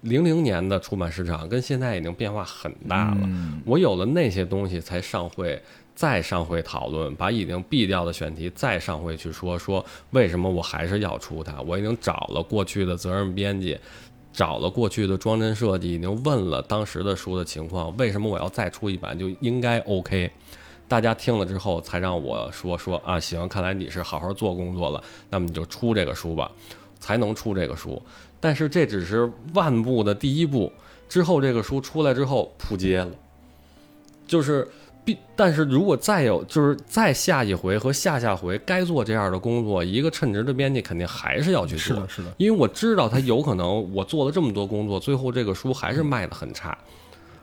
零零年的出版市场跟现在已经变化很大了，我有了那些东西才上会。再上会讨论，把已经毙掉的选题再上会去说说为什么我还是要出它。我已经找了过去的责任编辑，找了过去的装帧设计，已经问了当时的书的情况，为什么我要再出一版就应该 OK？大家听了之后才让我说说啊，行，看来你是好好做工作了，那么你就出这个书吧，才能出这个书。但是这只是万步的第一步，之后这个书出来之后扑街了，就是。但是如果再有，就是再下一回和下下回该做这样的工作，一个称职的编辑肯定还是要去做。是的，是的。因为我知道他有可能，我做了这么多工作，最后这个书还是卖的很差，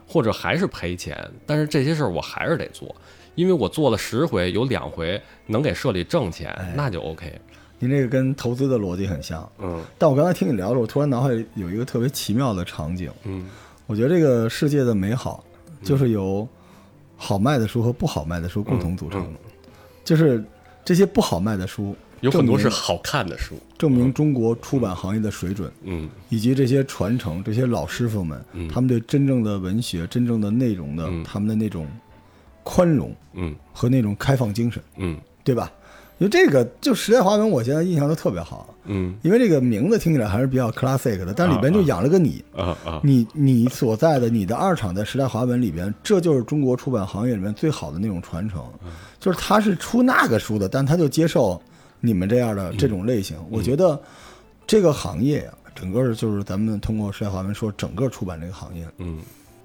或者还是赔钱。但是这些事儿我还是得做，因为我做了十回，有两回能给社里挣钱，那就 OK。您这个跟投资的逻辑很像。嗯。但我刚才听你聊着，我突然脑海里有一个特别奇妙的场景。嗯。我觉得这个世界的美好，就是由。好卖的书和不好卖的书共同组成，就是这些不好卖的书有很多是好看的书，证明中国出版行业的水准，嗯，以及这些传承，这些老师傅们，他们对真正的文学、真正的内容的他们的那种宽容，嗯，和那种开放精神，嗯，对吧？因为这个就时代华文，我现在印象都特别好。嗯，因为这个名字听起来还是比较 classic 的，但里边就养了个你。啊啊！你你所在的你的二厂在时代华文里边，这就是中国出版行业里面最好的那种传承。就是他是出那个书的，但他就接受你们这样的这种类型。我觉得这个行业呀，整个就是咱们通过时代华文说，整个出版这个行业，嗯，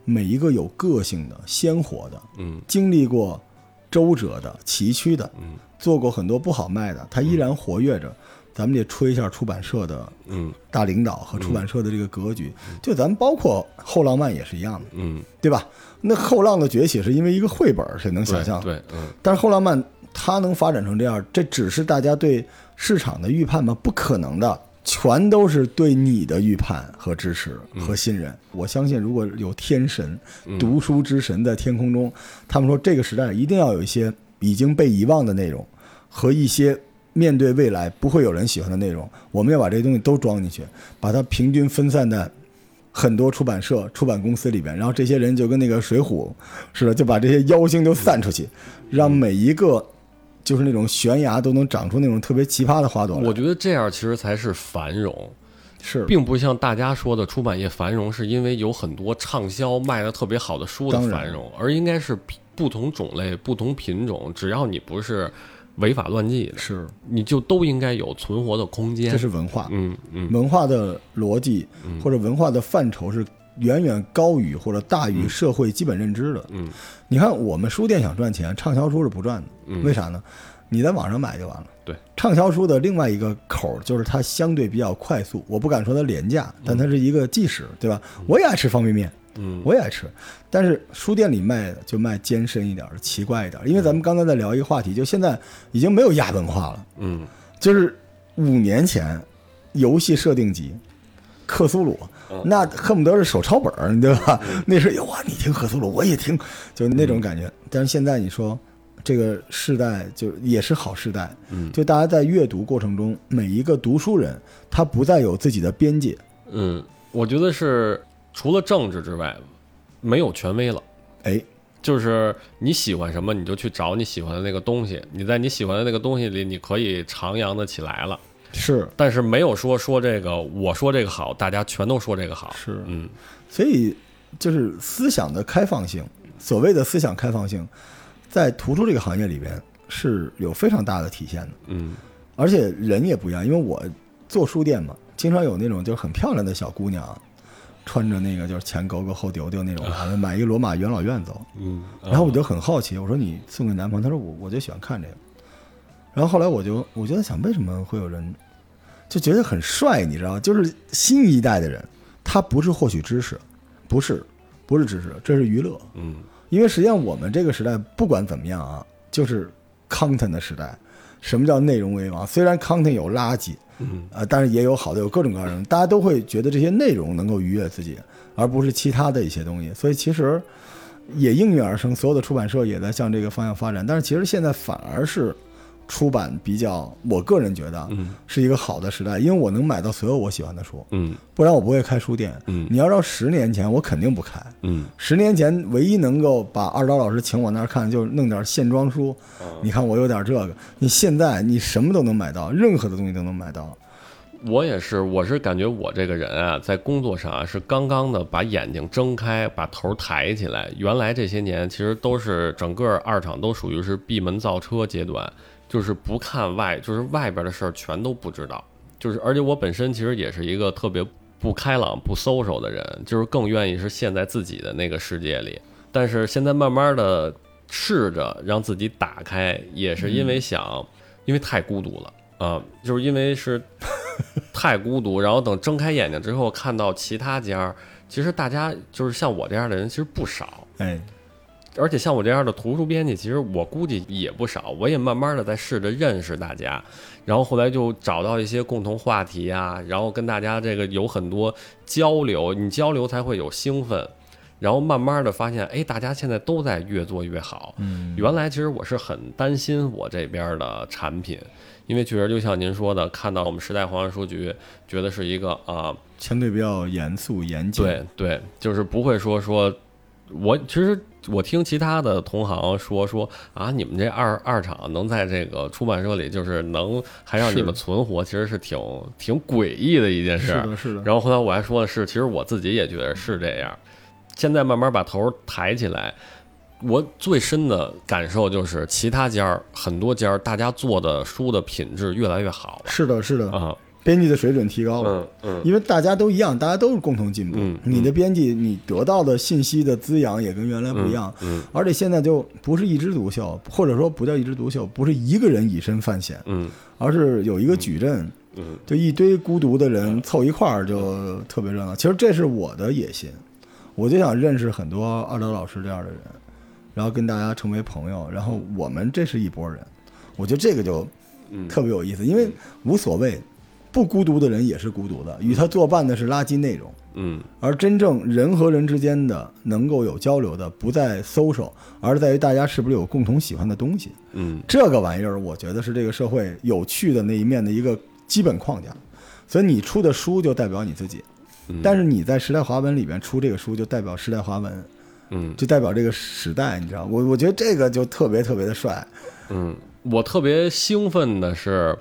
每一个有个性的、鲜活的，嗯，经历过周折的、崎岖的，嗯。做过很多不好卖的，他依然活跃着。咱们得吹一下出版社的嗯大领导和出版社的这个格局。就咱们包括后浪漫也是一样的，嗯，对吧？那后浪的崛起是因为一个绘本，谁能想象？对，嗯。但是后浪漫它能发展成这样，这只是大家对市场的预判吗？不可能的，全都是对你的预判和支持和信任。我相信，如果有天神、读书之神在天空中，他们说这个时代一定要有一些。已经被遗忘的内容，和一些面对未来不会有人喜欢的内容，我们要把这些东西都装进去，把它平均分散在很多出版社、出版公司里边，然后这些人就跟那个水浒似的，就把这些妖精都散出去，让每一个就是那种悬崖都能长出那种特别奇葩的花朵。我觉得这样其实才是繁荣，是，并不像大家说的出版业繁荣是因为有很多畅销卖的特别好的书的繁荣，而应该是。不同种类、不同品种，只要你不是违法乱纪的，是你就都应该有存活的空间。这是文化，嗯嗯，文化的逻辑或者文化的范畴是远远高于或者大于社会基本认知的。嗯，你看我们书店想赚钱，畅销书是不赚的。嗯，为啥呢？你在网上买就完了。对，畅销书的另外一个口就是它相对比较快速，我不敢说它廉价，但它是一个即时，对吧？我也爱吃方便面。嗯，我也爱吃，但是书店里卖的就卖艰深一点的、奇怪一点。因为咱们刚才在聊一个话题，就现在已经没有亚文化了。嗯，就是五年前，游戏设定集，克苏鲁，那恨不得是手抄本儿，对吧？那时候哇，你听克苏鲁，我也听，就那种感觉。但是现在你说，这个世代就也是好世代。嗯，就大家在阅读过程中，每一个读书人他不再有自己的边界。嗯，我觉得是。除了政治之外，没有权威了。哎，就是你喜欢什么，你就去找你喜欢的那个东西。你在你喜欢的那个东西里，你可以徜徉的起来了。是，但是没有说说这个，我说这个好，大家全都说这个好。是，嗯，所以就是思想的开放性，所谓的思想开放性，在图书这个行业里边是有非常大的体现的。嗯而且人也不一样，因为我做书店嘛，经常有那种就是很漂亮的小姑娘，穿着那个就是前勾勾后丢丢那种，买一个罗马元老院走。嗯，然后我就很好奇，我说你送给男朋友，他说我我就喜欢看这个。然后后来我就我就在想，为什么会有人就觉得很帅？你知道，就是新一代的人，他不是获取知识，不是不是知识，这是娱乐。嗯因为实际上我们这个时代不管怎么样啊，就是 content 的时代。什么叫内容为王？虽然 content 有垃圾，嗯呃，但是也有好的，有各种各样的，大家都会觉得这些内容能够愉悦自己，而不是其他的一些东西。所以其实也应运而生，所有的出版社也在向这个方向发展。但是其实现在反而是出版比较，我个人觉得嗯是一个好的时代，因为我能买到所有我喜欢的书，嗯不然我不会开书店。嗯你要到十年前，我肯定不开。嗯十年前唯一能够把二刀老师请我那儿看，就是弄点线装书。你看我有点这个，你现在你什么都能买到，任何的东西都能买到。我也是，我是感觉我这个人啊，在工作上啊，是刚刚的把眼睛睁开，把头抬起来。原来这些年其实都是整个二厂都属于是闭门造车阶段，就是不看外，就是外边的事儿全都不知道。就是而且我本身其实也是一个特别不开朗、不 social 的人，就是更愿意是陷在自己的那个世界里。但是现在慢慢的试着让自己打开，也是因为想，因为太孤独了。啊、就是因为是太孤独，然后等睁开眼睛之后，看到其他家，其实大家就是像我这样的人，其实不少。哎，而且像我这样的图书编辑，其实我估计也不少。我也慢慢的在试着认识大家，然后后来就找到一些共同话题啊，然后跟大家这个有很多交流，你交流才会有兴奋。然后慢慢的发现，哎，大家现在都在越做越好。嗯，原来其实我是很担心我这边的产品，因为确实就像您说的，看到我们时代华文书局，觉得是一个啊、相对比较严肃严谨。对对，就是不会说说，我其实我听其他的同行说说啊，你们这二二厂能在这个出版社里，就是能还让你们存活，其实是挺挺诡异的一件事儿。是的，是的。然后后来我还说的是，其实我自己也觉得是这样。现在慢慢把头抬起来，我最深的感受就是，其他家儿很多家儿大家做的书的品质越来越好是的，是的，了啊。编辑的水准提高了。嗯嗯因为大家都一样，大家都是共同进步。嗯你的编辑，你得到的信息的滋养也跟原来不一样。嗯而且现在就不是一枝独秀，或者说不叫一枝独秀，不是一个人以身犯险，嗯而是有一个矩阵，嗯就一堆孤独的人凑一块儿，就特别热闹。其实这是我的野心，我就想认识很多二德老师这样的人，然后跟大家成为朋友，然后我们这是一拨人。我觉得这个就嗯特别有意思，因为无所谓，不孤独的人也是孤独的，与他作伴的是垃圾内容。嗯而真正人和人之间的能够有交流的，不在 social，而在于大家是不是有共同喜欢的东西。嗯这个玩意儿，我觉得是这个社会有趣的那一面的一个基本框架。所以你出的书就代表你自己，嗯，但是你在时代华文里边出这个书，就代表时代华文，嗯就代表这个时代，你知道？我我觉得这个就特别特别的帅。嗯，我特别兴奋的是，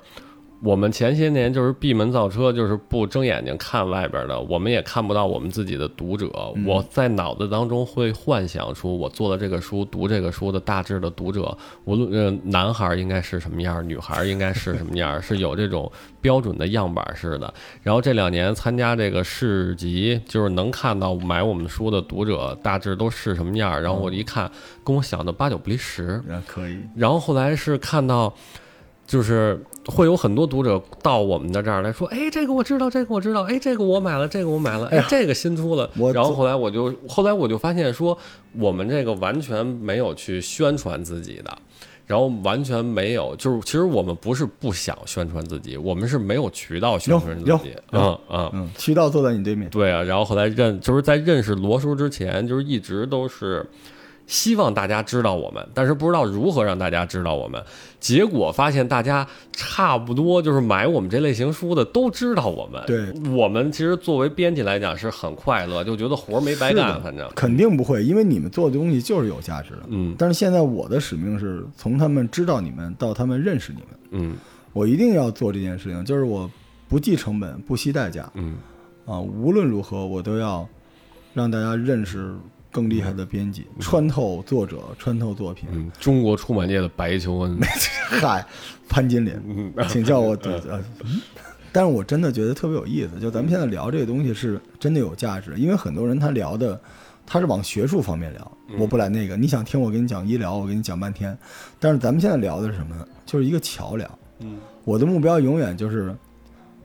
我们前些年就是闭门造车，就是不睁眼睛看外边的，我们也看不到我们自己的读者。我在脑子当中会幻想出我做的这个书、读这个书的大致的读者，无论呃男孩应该是什么样，女孩应该是什么样，是有这种标准的样板式的。然后这两年参加这个市集，就是能看到买我们书的读者大致都是什么样。然后我一看，跟我想的八九不离十。啊，可以，然后后来是看到，就是会有很多读者到我们的这儿来说，哎，这个我知道，这个我知道，哎，这个我买了，这个我买了，哎呀，哎这个新出了。我然后后来我就后来我就发现说，我们这个完全没有去宣传自己的。然后完全没有，就是其实我们不是不想宣传自己，我们是没有渠道宣传自己。嗯，嗯，渠道坐在你对面。对啊，然后后来认就是在认识罗叔之前，就是一直都是希望大家知道我们，但是不知道如何让大家知道我们。结果发现大家差不多就是买我们这类型书的都知道我们。对，我们其实作为编辑来讲是很快乐，就觉得活儿没白干，反正。肯定不会，因为你们做的东西就是有价值的。嗯。但是现在我的使命是从他们知道你们到他们认识你们，嗯。我一定要做这件事情，就是我不计成本、不惜代价。嗯。啊，无论如何我都要让大家认识更厉害的编辑，穿透作者，穿透作品。嗯，中国出版界的白求恩，嗨，潘金莲，嗯请叫我。但是我真的觉得特别有意思，就咱们现在聊这个东西是真的有价值，因为很多人他聊的他是往学术方面聊，我不来那个，你想听我给你讲医疗，我给你讲半天，但是咱们现在聊的是什么呢？就是一个桥梁。嗯，我的目标永远就是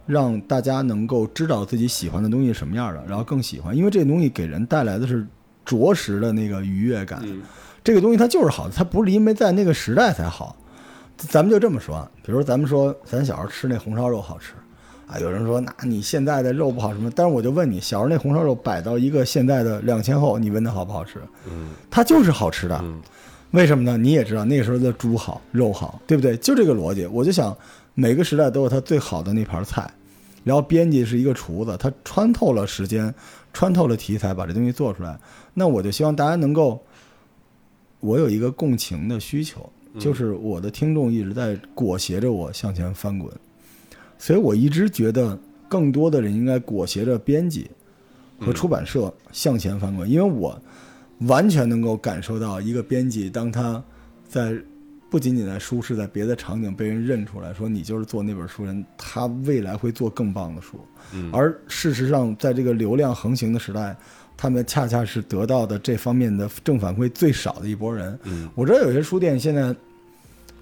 让大家能够知道自己喜欢的东西什么样的，然后更喜欢，因为这个东西给人带来的是着实的那个愉悦感。嗯这个东西它就是好的，它不是因为在那个时代才好。咱们就这么说啊，比如咱们说咱小时候吃那红烧肉好吃，啊，有人说那你现在的肉不好什么，但是我就问你，小时候那红烧肉摆到一个现在的两千后，你问它好不好吃？嗯它就是好吃的。嗯为什么呢？你也知道那个时候的猪好，肉好，对不对？就这个逻辑，我就想每个时代都有它最好的那盘菜，然后编辑是一个厨子，他穿透了时间，穿透了题材，把这东西做出来。那我就希望大家能够，我有一个共情的需求，就是我的听众一直在裹挟着我向前翻滚，所以我一直觉得更多的人应该裹挟着编辑和出版社向前翻滚，因为我完全能够感受到一个编辑，当他在不仅仅在书，是在别的场景被人认出来，说你就是做那本书人，他未来会做更棒的书。嗯而事实上，在这个流量横行的时代，他们恰恰是得到的这方面的正反馈最少的一波人。嗯我知道有些书店现在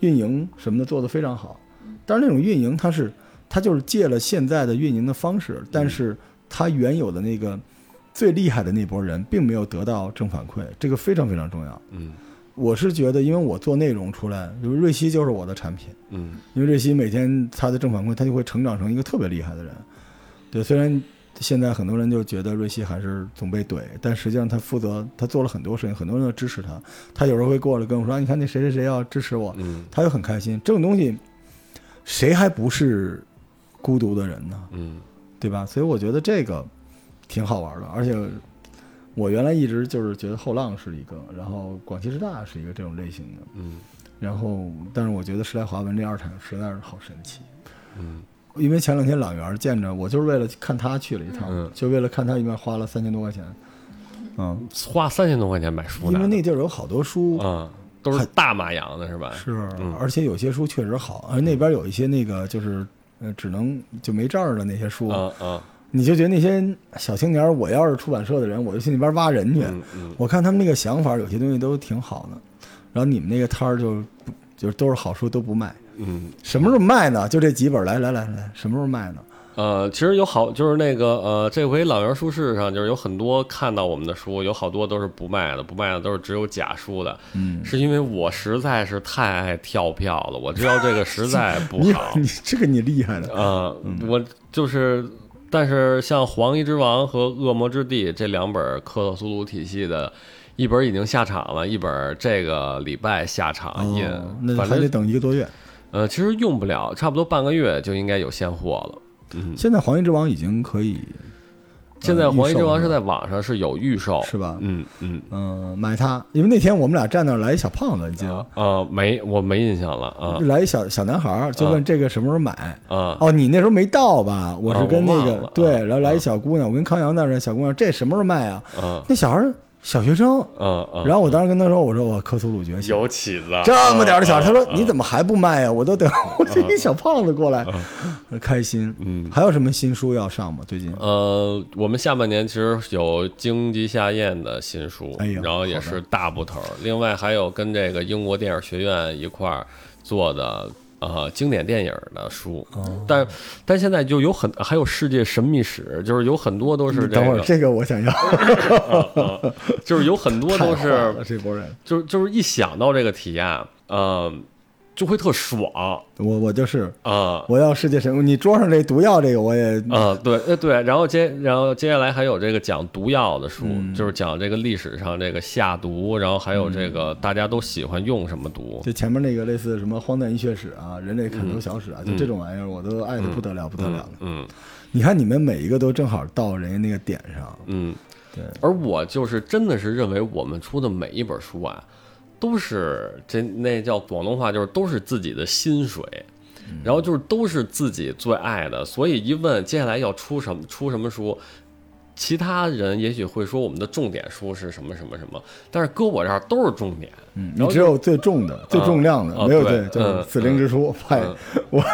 运营什么的做得非常好，但是那种运营它是它就是借了现在的运营的方式，但是它原有的那个最厉害的那波人并没有得到正反馈，这个非常非常重要。嗯我是觉得，因为我做内容出来，就是瑞希就是我的产品，嗯因为瑞希每天他的正反馈，他就会成长成一个特别厉害的人。对，虽然现在很多人就觉得瑞希还是总被怼，但实际上他负责，他做了很多事情，很多人都支持他。他有时候会过来跟我说：“啊、你看那谁谁谁要支持我。”嗯他就很开心。这种东西，谁还不是孤独的人呢？嗯对吧？所以我觉得这个挺好玩的，而且我原来一直就是觉得后浪是一个，然后广汽师大是一个这种类型的，嗯。然后但是我觉得时代华文这二产实在是好神奇，嗯。因为前两天朗园见着我，就是为了看他去了一趟，嗯。就为了看他一面花了三千多块钱，嗯，花三千多块钱买书呢，因为那地儿有好多书，嗯都是大马洋的是吧？是，嗯。而且有些书确实好，而那边有一些那个就是呃只能就没证儿的那些书，啊啊你就觉得那些小青年儿，我要是出版社的人，我就去那边挖人去。嗯嗯我看他们那个想法，有些东西都挺好的。然后你们那个摊儿就就是都是好书都不卖，嗯什么时候卖呢？就这几本，来来来来，什么时候卖呢？呃，其实有好，就是那个呃，这回老园书市上就是有很多看到我们的书，有好多都是不卖的，不卖的都是只有假书的。嗯，是因为我实在是太爱跳票了，我知道这个实在不好。你这个你厉害的，呃，我就是，但是像《黄衣之王》和《恶魔之地》这两本克洛苏鲁体系的，一本已经下场了，一本这个礼拜下场印，哦，那还得等一个多月。呃，其实用不了，差不多半个月就应该有现货了。嗯，现在《黄衣之王》已经可以，现在《黄衣之王》是在在网上是有预售，是吧？嗯嗯。嗯，买它，因为那天我们俩站那儿来一小胖子，你记得吗？呃，没，我没印象了啊来一小小男孩儿，就问这个什么时候买。啊哦，你那时候没到吧？我是跟那个、对，啊然后来一小姑娘，我跟康阳那儿小姑娘，这什么时候卖啊？啊那小孩儿小学生，嗯嗯！然后我当时跟他说，我说我克苏鲁觉醒，有起子，这么点儿的小孩，他说啊你怎么还不卖呀？我都等我这个小胖子过来，开心。嗯还有什么新书要上吗？最近？呃，我们下半年其实有荆棘下咽的新书，然后也是大部头，另外还有跟这个英国电影学院一块儿做的。呃，经典电影的书，哦。但但现在就有很还有世界神秘史，就是有很多都是这个，等会儿这个。我想要，啊 就是有很多都是这波人，就是就是一想到这个体验，呃，就会特爽。我我就是啊。我要世界神，你桌上这毒药这个我也啊，对，呃对，然后接然后接下来还有这个讲毒药的书，嗯。就是讲这个历史上这个下毒，然后还有这个大家都喜欢用什么毒，就前面那个类似什么荒诞医学史啊、人类砍头小史啊，就这种玩意儿，我都爱的不得了，不得了。的。嗯你看你们每一个都正好到人家那个点上，嗯，对，而我就是真的是认为我们出的每一本书啊，都是这那叫广东话就是都是自己的薪水。然后就是都是自己最爱的，所以一问接下来要出什么出什么书，其他人也许会说我们的重点书是什么什么什么，但是搁我这儿都是重点。嗯，你只有最重的、最重量的，啊没有对就是嗯死灵之书派嗯 我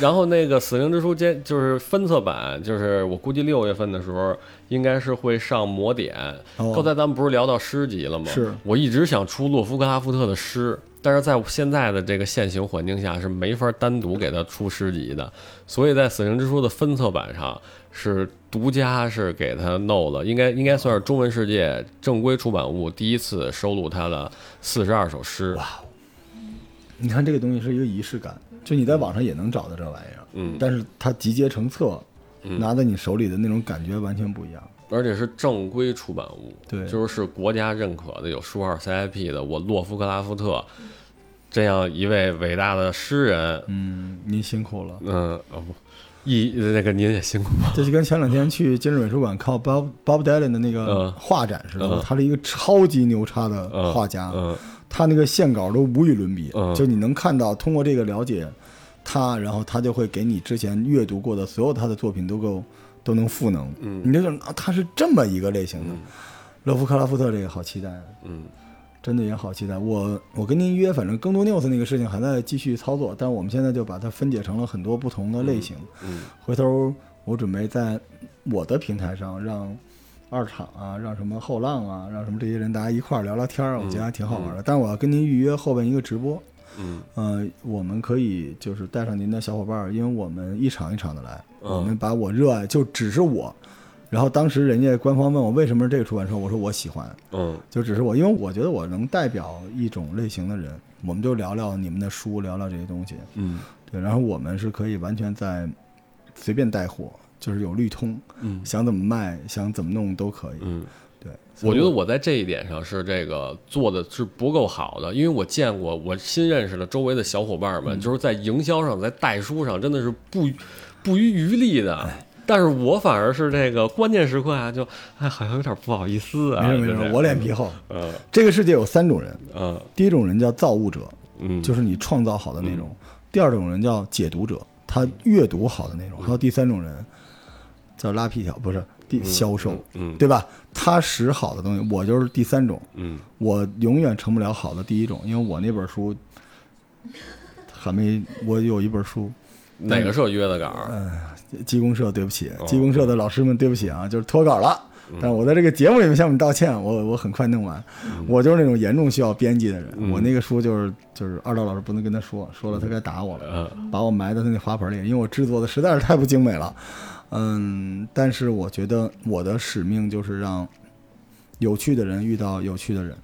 然后那个《死灵之书》兼就是分册版，就是我估计六月份的时候应该是会上魔点。哦刚才咱们不是聊到诗集了吗？是我一直想出洛夫克拉夫特的诗，但是在现在的这个现行环境下是没法单独给他出诗集的，所以在《死灵之书》的分册版上是独家是给他弄了，应该应该算是中文世界正规出版物第一次收录他的四十二首诗。哇你看这个东西是一个仪式感，就你在网上也能找到这玩意儿，嗯但是它集结成册，拿在你手里的那种感觉完全不一样。而且是正规出版物，对就是是国家认可的，有书号 CIP 的。我洛夫克拉夫特这样一位伟大的诗人，嗯，您辛苦了。嗯，哦不，一那个您也辛苦了，这就跟前两天去今日美术馆看 Bob Bob Dylan 的那个嗯画展似的，嗯他是一个超级牛叉的嗯画家，嗯他那个线稿都无与伦比，嗯。就你能看到通过这个了解他，然后他就会给你之前阅读过的所有他的作品都够都能赋能，嗯。你就说啊，他是这么一个类型的。勒夫克拉夫特这个好期待，真的也好期待。我我跟您约，反正更多 news 那个事情还在继续操作，但我们现在就把它分解成了很多不同的类型。嗯。回头我准备在我的平台上让二厂啊，让什么后浪啊，让什么这些人大家一块儿聊聊天儿，我觉得还挺好玩的。但是我要跟您预约后边一个直播，嗯呃，我们可以就是带上您的小伙伴儿，因为我们一场一场的来，嗯我们把我热爱就只是我。然后当时人家官方问我为什么是这个出版社，我说我喜欢，嗯就只是我，因为我觉得我能代表一种类型的人，我们就聊聊你们的书，聊聊这些东西。嗯对，然后我们是可以完全在随便带货，就是有绿通，嗯想怎么卖，想怎么弄都可以。嗯。对，我觉得我在这一点上是这个做的是不够好的，因为我见过我新认识的周围的小伙伴们，就是在营销上、在代书上真的是不不遗余力的。但是我反而是这个关键时刻啊，就哎好像有点不好意思啊。没事没我脸皮厚。嗯这个世界有三种人，嗯第一种人叫造物者，嗯，就是你创造好的内容；第二种人叫解读者，他阅读好的那种；还有第三种人叫拉皮条，不是第销售，嗯对吧？他使好的东西，我就是第三种。嗯我永远成不了好的第一种，因为我那本书还没，我有一本书，哪个社约的稿儿？鸡公社，对不起哦，鸡公社的老师们，对不起啊，就是脱稿了。但是我在这个节目里面向你们道歉，我我很快弄完。我就是那种严重需要编辑的人，嗯我那个书就是就是二道老师不能跟他说，说了他该打我了，嗯把我埋在他那花盆里，因为我制作的实在是太不精美了。嗯，但是我觉得我的使命就是让有趣的人遇到有趣的人，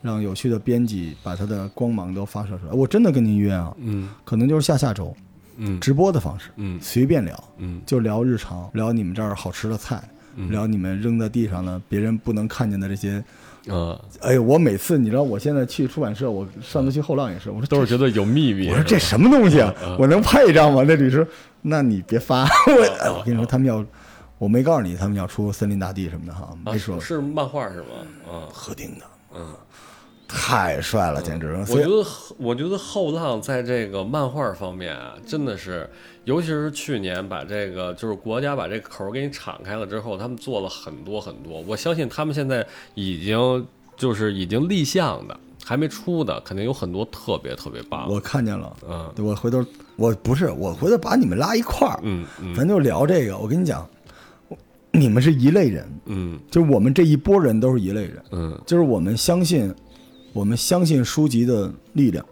让有趣的编辑把他的光芒都发射出来。我真的跟您约啊，嗯可能就是下下周嗯直播的方式，嗯随便聊。嗯就聊日常，聊你们这儿好吃的菜，嗯聊你们扔在地上的别人不能看见的这些。嗯，哎呦，我每次你知道，我现在去出版社，我上次去后浪也是，我说都是觉得有秘密。我说这什么东西啊？我能拍一张吗？那律师，那你别发。我哎我跟你说，他们要，我没告诉你，他们要出森林大地什么的哈，啊没说是。是漫画是吗？嗯合定的，嗯。太帅了，简直。我觉得后，我觉得后浪在这个漫画方面啊，真的是，尤其是去年把这个就是国家把这个口儿给你敞开了之后，他们做了很多很多。我相信他们现在已经就是已经立项的，还没出的，肯定有很多特别特别棒。我看见了，嗯我回头我不是我回头把你们拉一块儿，嗯嗯咱就聊这个。我跟你讲，你们是一类人，嗯就是我们这一波人都是一类人，嗯就是我们相信，我们相信书籍的力量，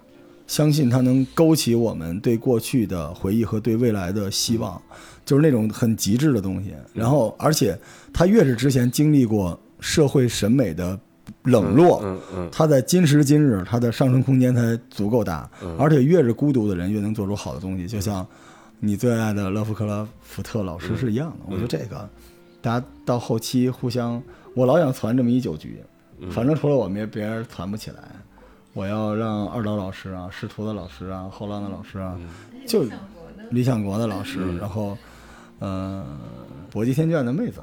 相信它能勾起我们对过去的回忆和对未来的希望，就是那种很极致的东西。然后，而且他越是之前经历过社会审美的冷落，他在今时今日，他的上升空间才足够大，而且越是孤独的人，越能做出好的东西。就像你最爱的勒夫克拉夫特老师是一样的。我觉得这个，大家到后期互相，我老想传这么一酒局，反正除了我们，别人传不起来。我要让二刀老师啊，师徒的老师啊，后浪的老师啊，就理想国的老师，然后，呃，搏击天卷的妹子，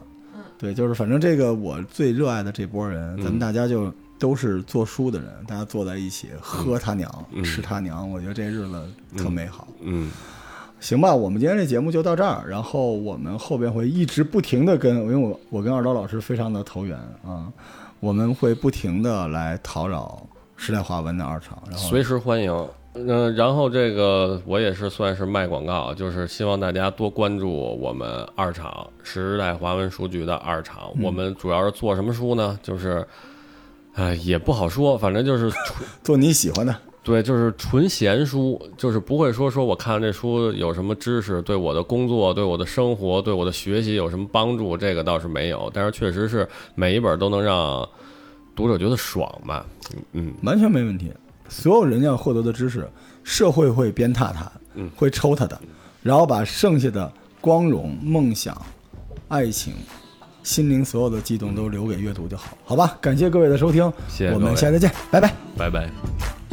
对，就是反正这个我最热爱的这波人，咱们大家就都是做书的人，大家坐在一起喝他娘，吃他娘，我觉得这日子特美好。嗯。行吧，我们今天这节目就到这儿，然后我们后边会一直不停的跟，因为我我跟二刀老师非常的投缘啊，我们会不停的来讨扰时代华文的二厂，然后随时欢迎。嗯、然后这个我也是算是卖广告，就是希望大家多关注我们二厂时代华文书局的二厂。我们主要是做什么书呢？就是，哎，也不好说，反正就是 做你喜欢的，对，就是纯闲书，就是不会说说我看这书有什么知识，对我的工作、对我的生活、对我的学习有什么帮助，这个倒是没有。但是确实是每一本都能让读者觉得爽吧。嗯，完全没问题。所有人要获得的知识，社会会鞭挞他，嗯会抽他的，然后把剩下的光荣、梦想、爱情、心灵所有的激动都留给阅读就好，好吧？感谢各位的收听，我谢谢我们下次再见，拜拜。拜拜。